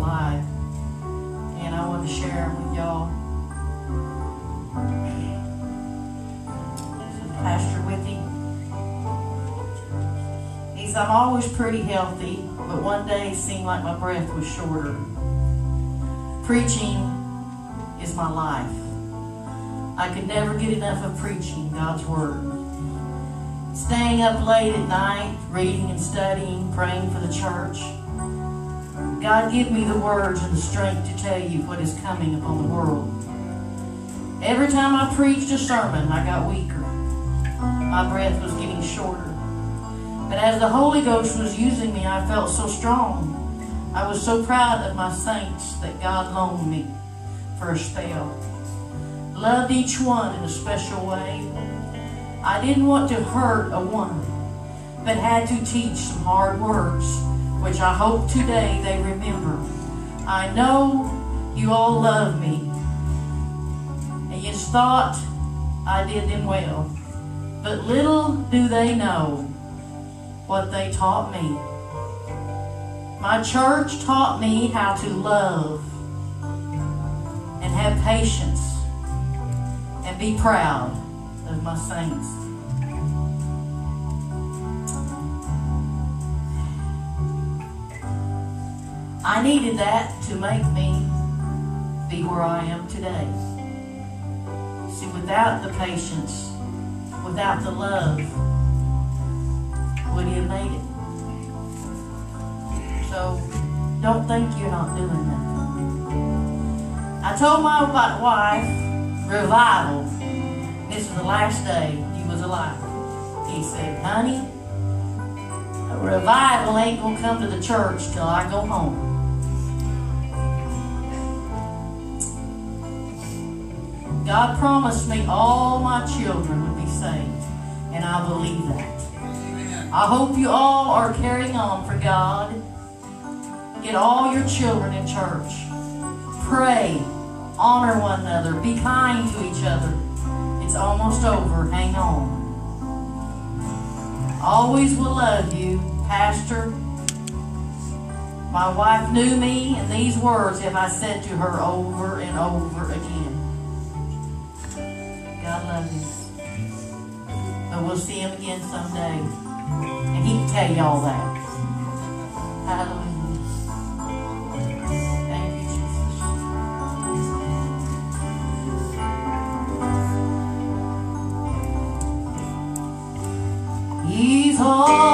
alive and I want to share them with y'all. Pastor Withy. He's, I'm always pretty healthy, but one day it seemed like my breath was shorter. Preaching is my life. I could never get enough of preaching God's Word. Staying up late at night, reading and studying, praying for the church. God give me the words and the strength to tell you what is coming upon the world. Every time I preached a sermon, I got weaker. My breath was getting shorter. But as the Holy Ghost was using me, I felt so strong. I was so proud of my saints that God loaned me for a spell. Loved each one in a special way. I didn't want to hurt a one, but had to teach some hard words which I hope today they remember. I know you all love me, and you thought I did them well. But little do they know what they taught me. My church taught me how to love and have patience and be proud of my saints. I needed that to make me be where I am today. See, without the patience, without the love, would he have made it? So, don't think you're not doing nothing. I told my wife, revival, this was the last day he was alive. He said, honey, a revival ain't gonna come to the church till I go home. God promised me all my children would be saved, and I believe that. I hope you all are carrying on for God. Get all your children in church. Pray. Honor one another. Be kind to each other. It's almost over. Hang on. Always will love you, Pastor. My wife knew me, and these words have I said to her over and over again. God love you. But we'll see him again someday. And he can tell you all that. Hallelujah. Thank you, Jesus. He's all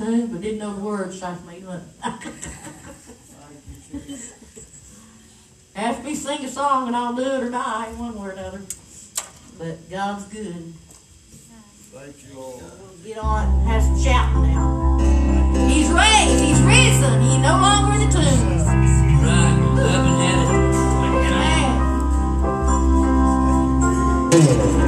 I knew the tune, but didn't know the words. So I made one. Thank you, Jesus. Ask me to sing a song, and I'll do it or die, one way or another. But God's good. Thank you, Lord. We'll get on and have some shouting now. He's raised. He's risen. He's no longer in the tomb. Right, level-headed. Amen.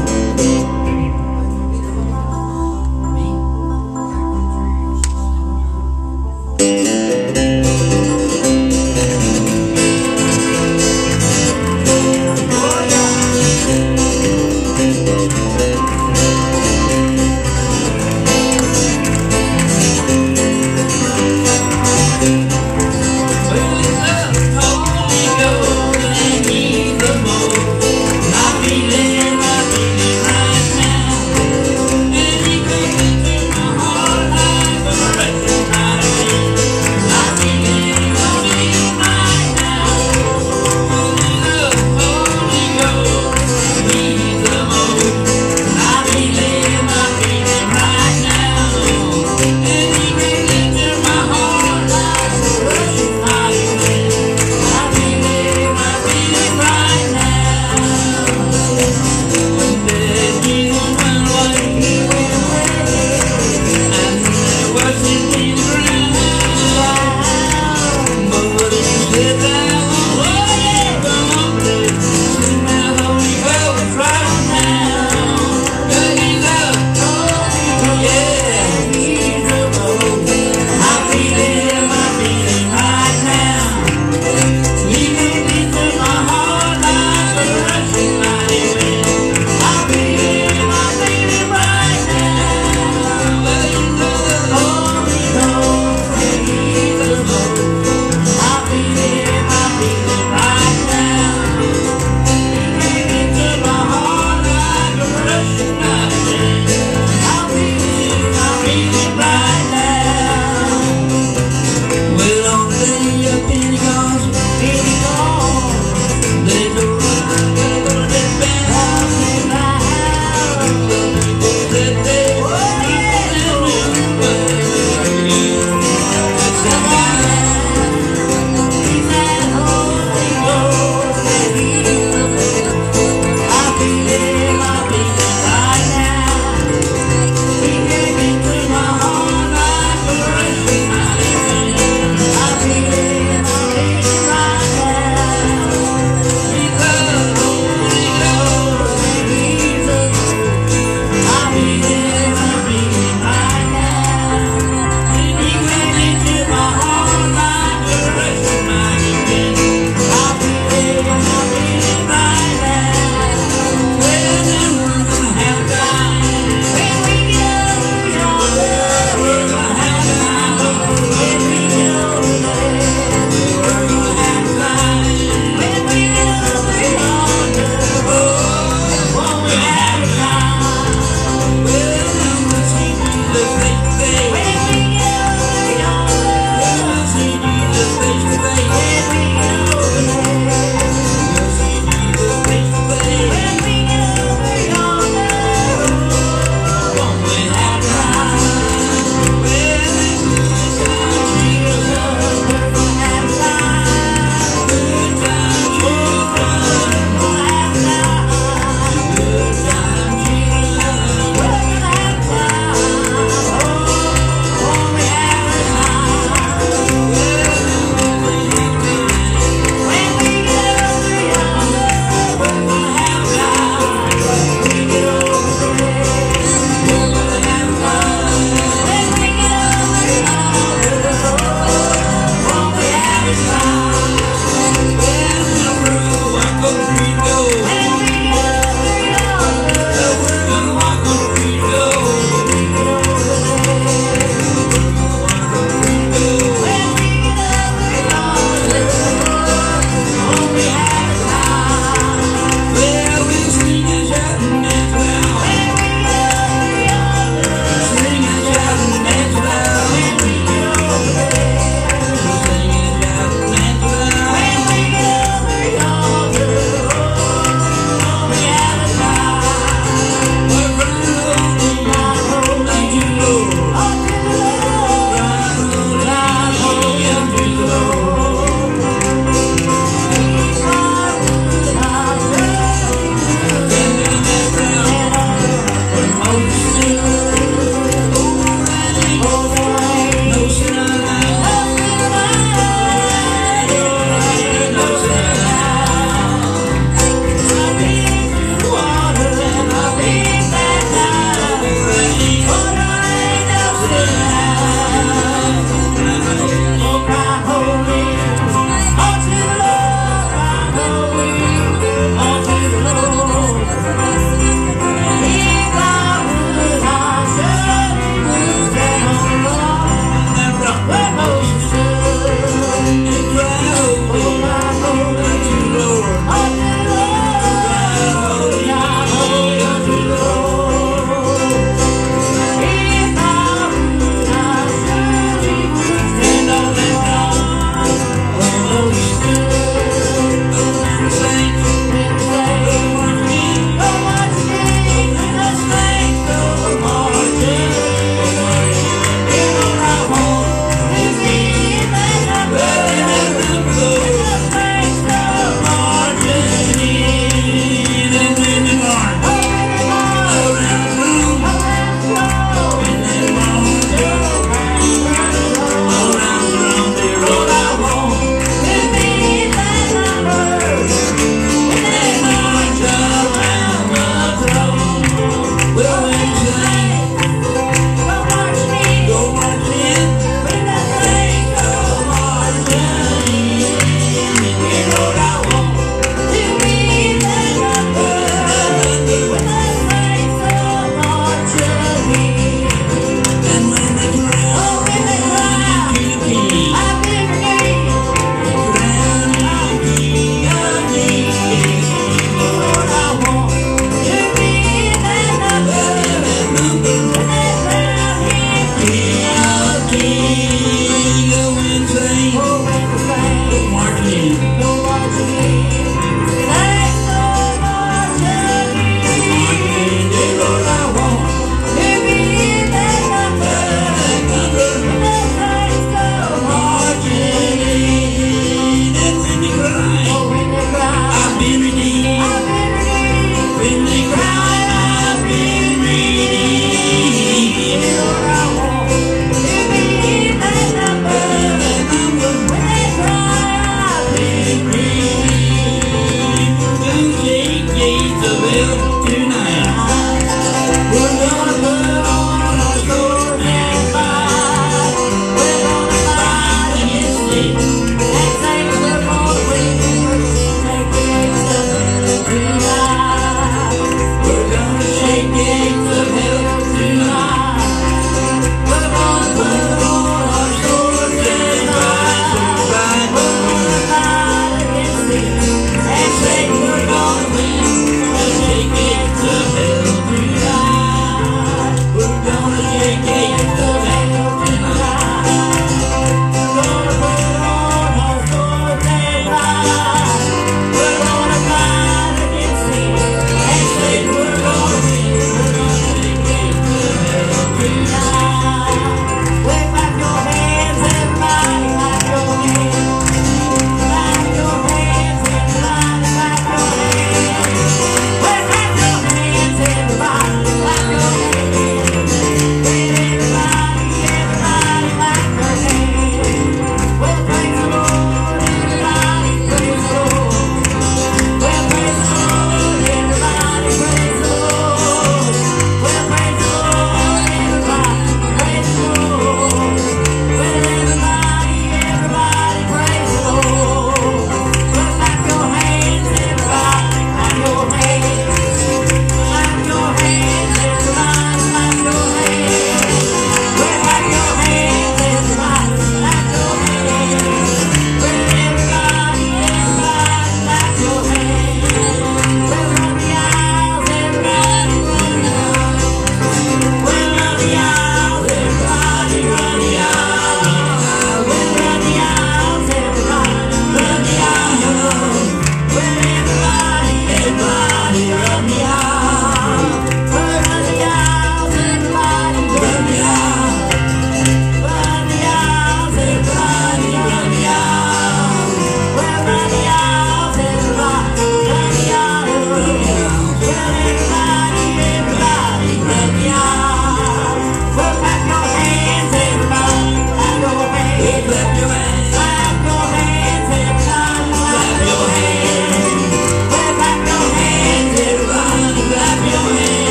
But I went to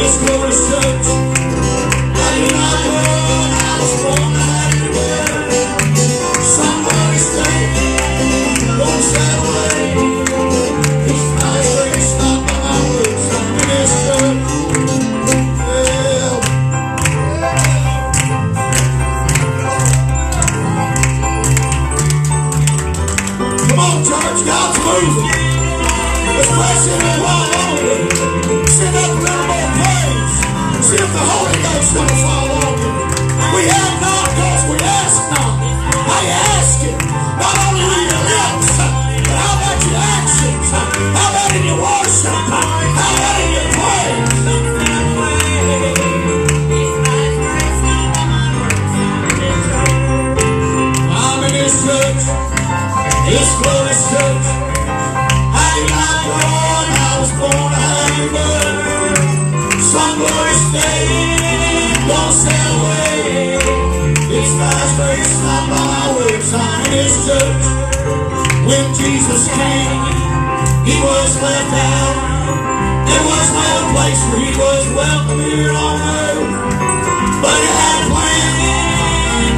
Los church when Jesus came. He was left out. There was no place where he was welcome here on earth. But He had a plan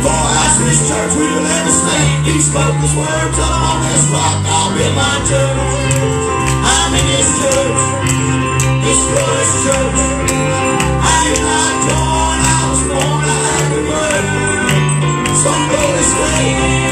for us, this church, we will never stay. He spoke his words up on this rock. I'll build my church. I'm in his church. This glorious church. I am not torn. I was born. I have to work. Some go this.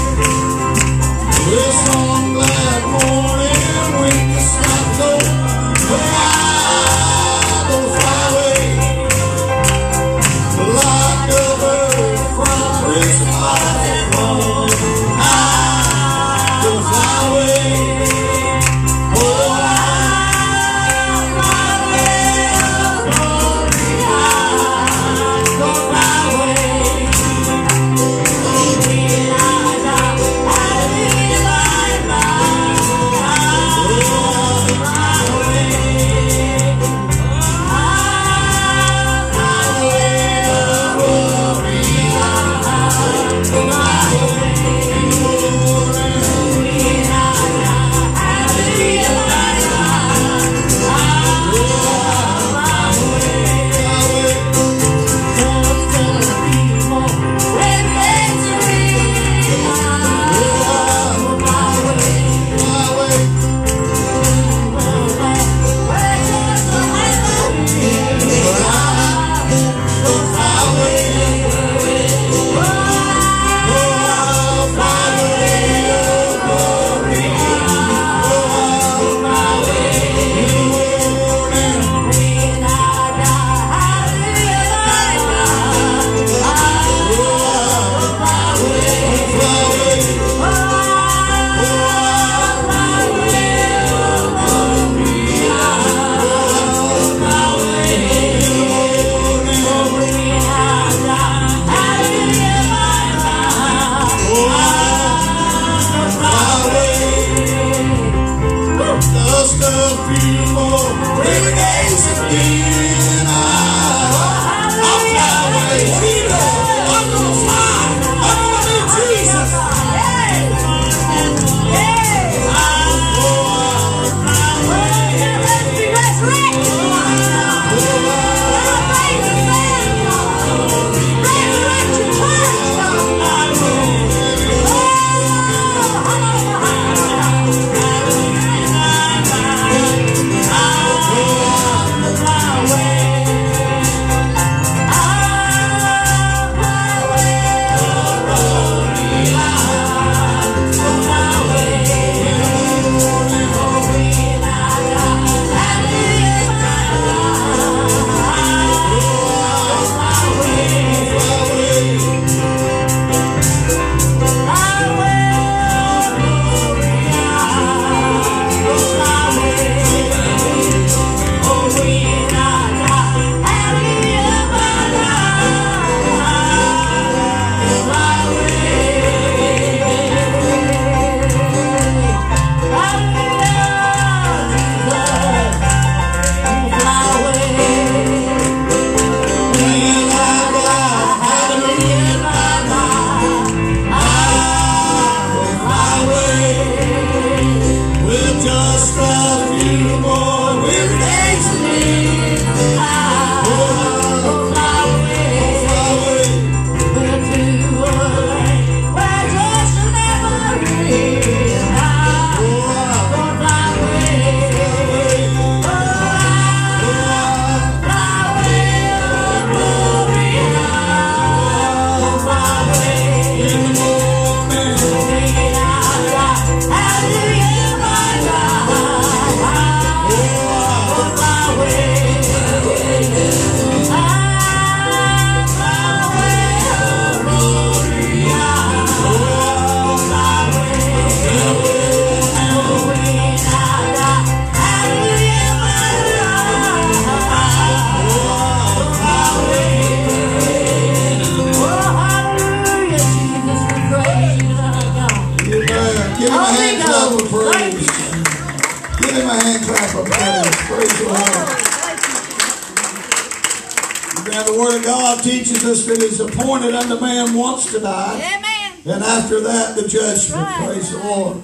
Us that it's appointed unto man once to die. Amen. And after that, the judgment. Right. Praise the Lord.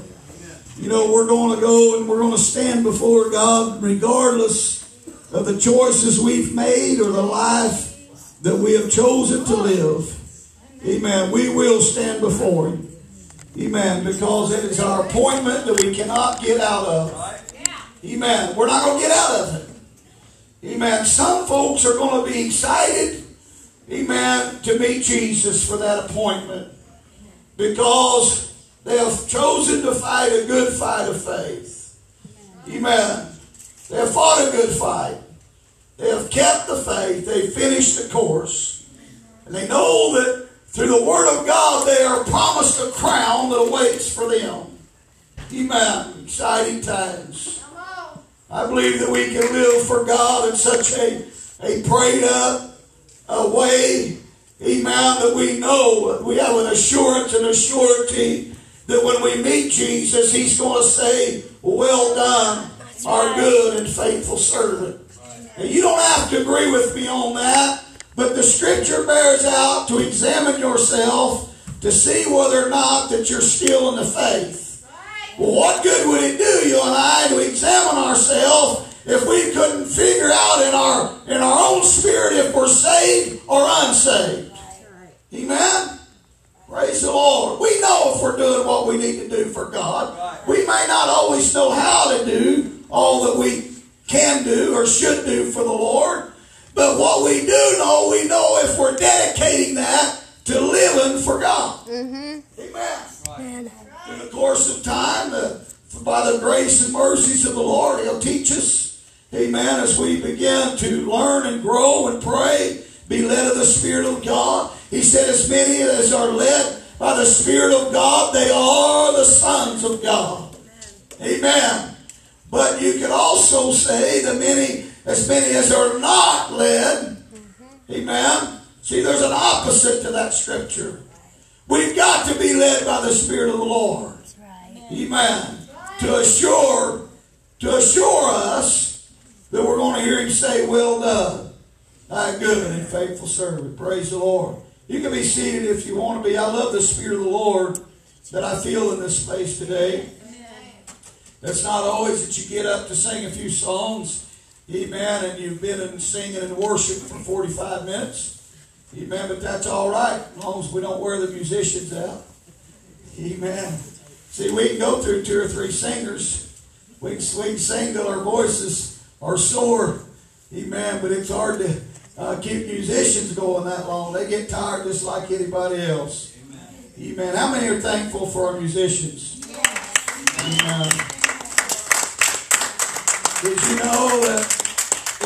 You know, we're going to go and we're going to stand before God regardless of the choices we've made or the life that we have chosen to live. Amen. We will stand before Him. Amen. Because it is our appointment that we cannot get out of. Amen. We're not going to get out of it. Amen. Some folks are going to be excited, amen, to meet Jesus for that appointment because they have chosen to fight a good fight of faith. Amen. They have fought a good fight. They have kept the faith. They finished the course. And they know that through the Word of God they are promised a crown that awaits for them. Amen. Exciting times. I believe that we can live for God in such a, a prayed up a way, amen, that we know, we have an assurance and a surety that when we meet Jesus, He's going to say, Well done, our good and faithful servant. And you don't have to agree with me on that, but the Scripture bears out to examine yourself to see whether or not that you're still in the faith. Well, what good would it do you and I to examine ourselves if we couldn't figure out in our in our own spirit saved or unsaved? Amen. Praise the Lord. We know if we're doing what we need to do for God. We may not always know how to do all that we can do or should do for the Lord. But what we do know, we know if we're dedicating that to living for God. Amen in the course of time, uh, by the grace and mercies of the Lord, He'll teach us, amen, as we begin to learn and grow and pray, be led of the Spirit of God. He said, as many as are led by the Spirit of God, they are the sons of God. Amen. But you could also say the many, as many as are not led. Amen. See, there's an opposite to that scripture. We've got to be led by the Spirit of the Lord. Amen. To assure, to assure us that we're going to hear Him say, "Well done, thy good and faithful servant." Praise the Lord. You can be seated if you want to be. I love the Spirit of the Lord that I feel in this space today. It's not always that you get up to sing a few songs, amen, and you've been in singing and worship for 45 minutes. Amen, but that's all right, as long as we don't wear the musicians out. Amen. See, we can go through two or three singers. We can, we can sing till our voices are sore. Amen, but it's hard to uh, keep musicians going that long. They get tired just like anybody else. Amen. How many are thankful for our musicians? Amen. Did you know that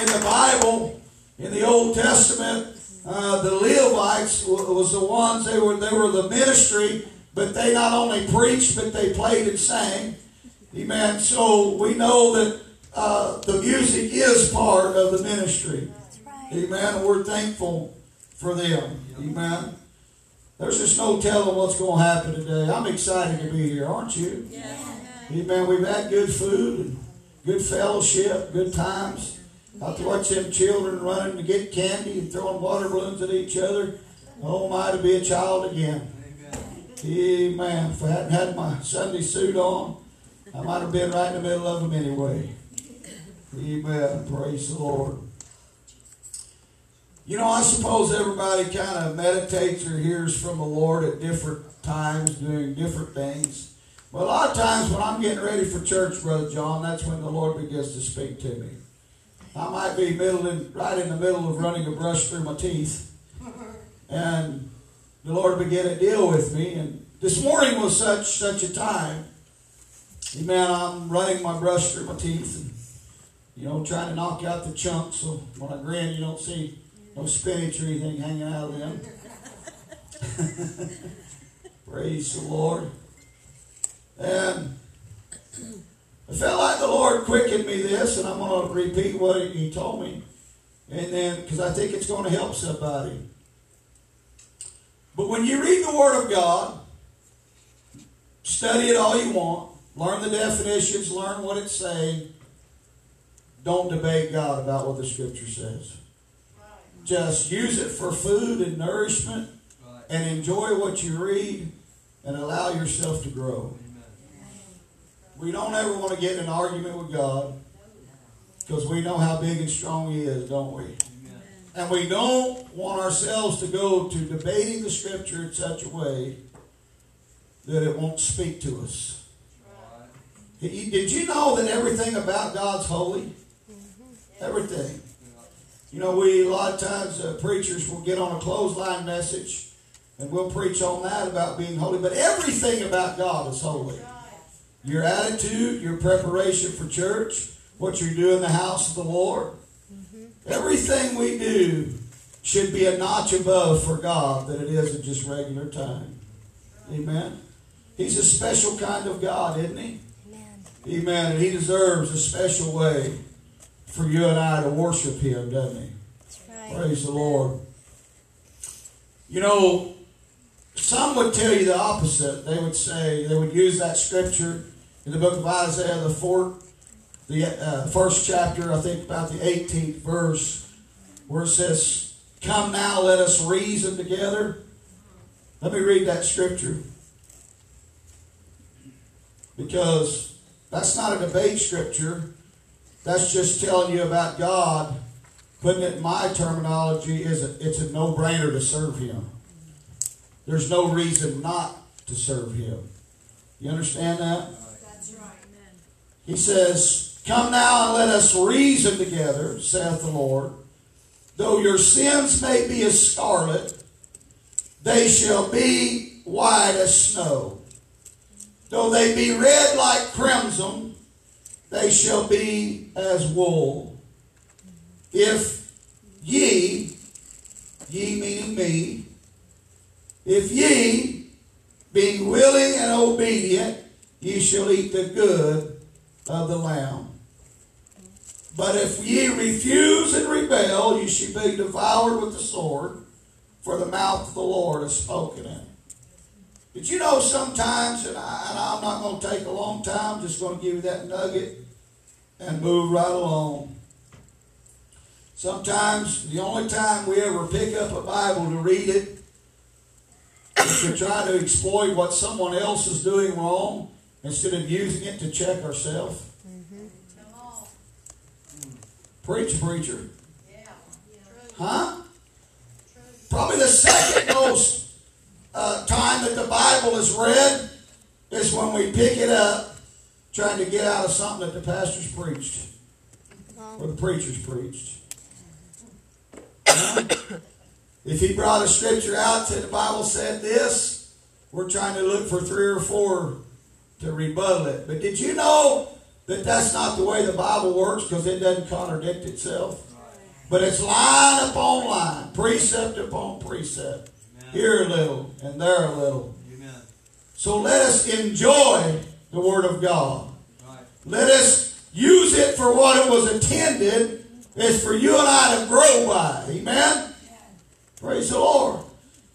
in the Bible, in the Old Testament, uh, the Levites was the ones they were they were the ministry, but they not only preached but they played and sang. Amen. So we know that uh, the music is part of the ministry. Amen. And we're thankful for them. Amen. There's just no telling what's going to happen today. I'm excited to be here, aren't you? Amen. We've had good food and good fellowship, good times. I to watch them children running to get candy and throwing water balloons at each other. Oh my, to be a child again. Amen. If I hadn't had my Sunday suit on, I might have been right in the middle of them anyway. Amen. Praise the Lord. You know, I suppose everybody kind of meditates or hears from the Lord at different times, doing different things. But a lot of times when I'm getting ready for church, Brother John, that's when the Lord begins to speak to me. I might be middle in, right in the middle of running a brush through my teeth, and the Lord began to deal with me. And this morning was such such a time. Amen. I'm running my brush through my teeth, and you know, trying to knock out the chunks so when I grin, you don't see no spinach or anything hanging out of them. Praise the Lord. And I felt like the Lord quickened me this, and I'm going to repeat what He told me. And then, because I think it's going to help somebody. But when you read the Word of God, study it all you want, learn the definitions, learn what it's saying. Don't debate God about what the Scripture says. Just use it for food and nourishment Right. and enjoy what you read and allow yourself to grow. Amen. We don't ever want to get in an argument with God because we know how big and strong He is, don't we? Amen. And we don't want ourselves to go to debating the Scripture in such a way that it won't speak to us. Right. Did you know that everything about God's holy? Everything. You know, we a lot of times uh, preachers will get on a clothesline message and we'll preach on that about being holy, but everything about God is holy. Your attitude, your preparation for church, what you do in the house of the Lord, everything we do should be a notch above for God than it is at just regular time. Amen. He's a special kind of God, isn't he? Amen. Amen. And he deserves a special way for you and I to worship him, doesn't he? Right. Praise the Lord. You know, some would tell you the opposite. They would say, they would use that scripture in the book of Isaiah, the fourth, the uh, first chapter, I think about the 18th verse, where it says, Come now, let us reason together. Let me read that scripture. Because that's not a debate scripture. That's just telling you about God. Putting it in my terminology is a, it's a no-brainer to serve Him. There's no reason not to serve Him. You understand that? That's right. Amen. He says, Come now and let us reason together, saith the Lord. Though your sins may be as scarlet, they shall be white as snow. Though they be red like crimson, they shall be as wool. If ye, ye meaning me, if ye, being willing and obedient, ye shall eat the good of the lamb. But if ye refuse and rebel, ye shall be devoured with the sword, for the mouth of the Lord has spoken it. Did you know sometimes, and, I, and I'm not going to take a long time, just going to give you that nugget and move right along. Sometimes the only time we ever pick up a Bible to read it is to try to exploit what someone else is doing wrong instead of using it to check ourselves. Mm-hmm. Preach, preacher. Huh? Probably the second most uh, time that the Bible is read is when we pick it up trying to get out of something that the pastors preached or the preachers preached. If he brought a scripture out, said the Bible said this, we're trying to look for three or four to rebuttal it. But did you know that that's not the way the Bible works because it doesn't contradict itself? But it's line upon line, precept upon precept. Here a little and there a little. Amen. So let us enjoy the Word of God. Right. Let us use it for what it was intended. is for you and I to grow by. Amen? Praise the Lord.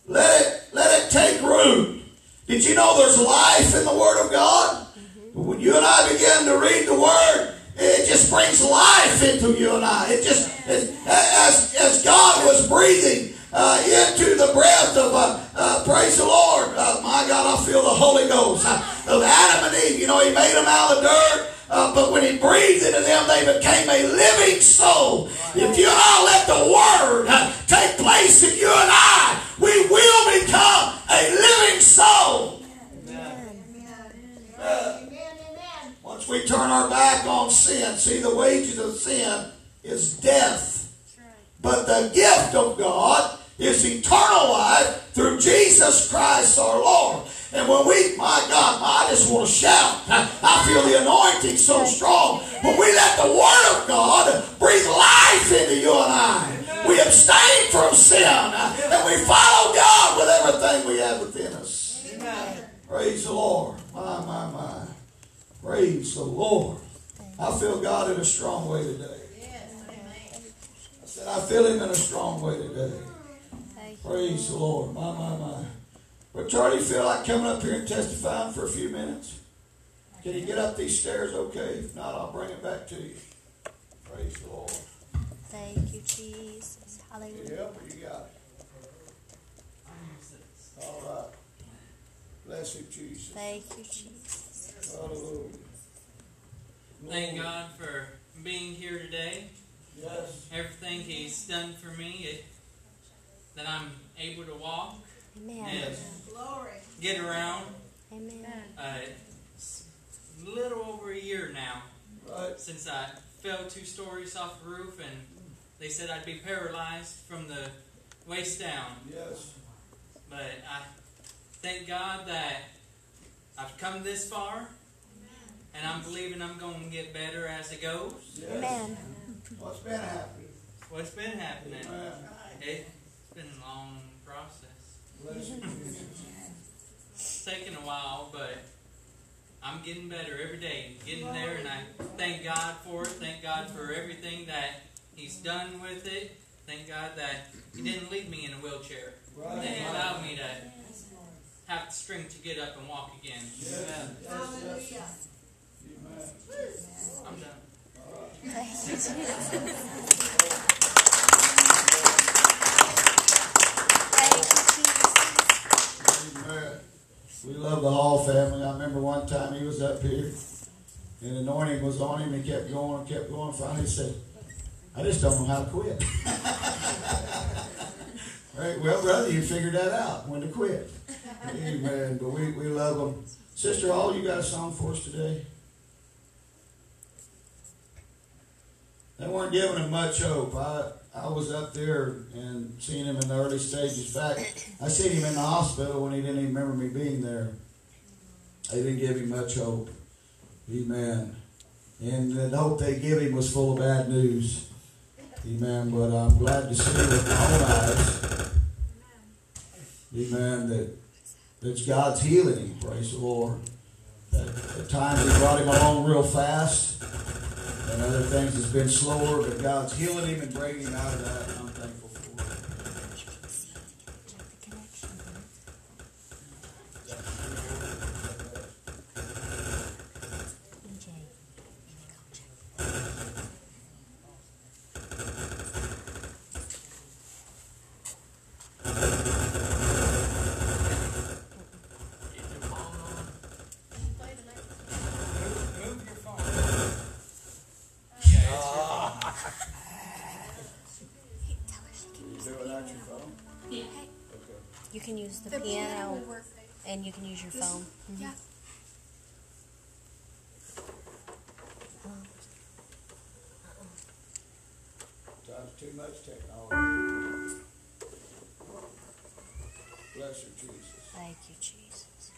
Let it, let it take root. Did you know there's life in the Word of God? Mm-hmm. When you and I begin to read the Word, it just brings life into you and I. It just, it, as, as God was breathing uh, into the breath of, uh, uh, praise the Lord, uh, my God, I feel the Holy Ghost. Uh, of Adam and Eve, you know, He made them out of the dirt. Uh, but when he breathed into them, they became a living soul. If you and I let the word take place in you and I, we will become a living soul. Once we turn our back on sin, see the wages of sin is death. But the gift of God is eternal life through Jesus Christ our Lord. And when we, my God, I just want to shout. I feel the anointing so strong. When we let the Word of God breathe life into you and I, we abstain from sin and we follow God with everything we have within us. Praise the Lord. My, my, my. Praise the Lord. I feel God in a strong way today. Said, I feel him in a strong way today. Praise the Lord. My, my, my. But Charlie, feel like coming up here and testifying for a few minutes? Can you get up these stairs okay? If not, I'll bring it back to you. Praise the Lord. Thank you, Jesus. Hallelujah. Yep, you got it? All right. Bless you, Jesus. Thank you, Jesus. Hallelujah. Thank God for being here today. Yes. Everything He's done for me, it, that I'm able to walk Amen. and Glory. get around. Amen. Uh, it's a little over a year now Right. since I fell two stories off the roof, and they said I'd be paralyzed from the waist down. Yes. But I thank God that I've come this far, and I'm believing I'm going to get better as it goes. Yes. Amen. What's been happening? What's been happening? Amen. It's been a long process. Bless. It's taken a while, but I'm getting better every day. Getting there, and I thank God for it. Thank God for everything that He's done with it. Thank God that He didn't leave me in a wheelchair. Right. He allowed me to have the strength to get up and walk again. Yes. Yes. Yes. Amen. I'm done. Thank you, Jesus. We love the Hall family. I remember one time he was up here and anointing was on him and he kept going and kept going. Finally he said, I just don't know how to quit. right? Well, brother, you figured that out when to quit. Amen. But we, we love them. Sister all you got a song for us today? They weren't giving him much hope. I, I was up there and seeing him in the early stages. In fact, I seen him in the hospital when he didn't even remember me being there. They didn't give him much hope. Amen. And the hope they give him was full of bad news. Amen. But I'm glad to see with my own eyes. Amen. That that's God's healing him. Praise the Lord. At times He brought him along real fast, and other things has been slower. But God's healing him and bringing him out of that. Much technology. Bless you, Jesus. Thank you, Jesus.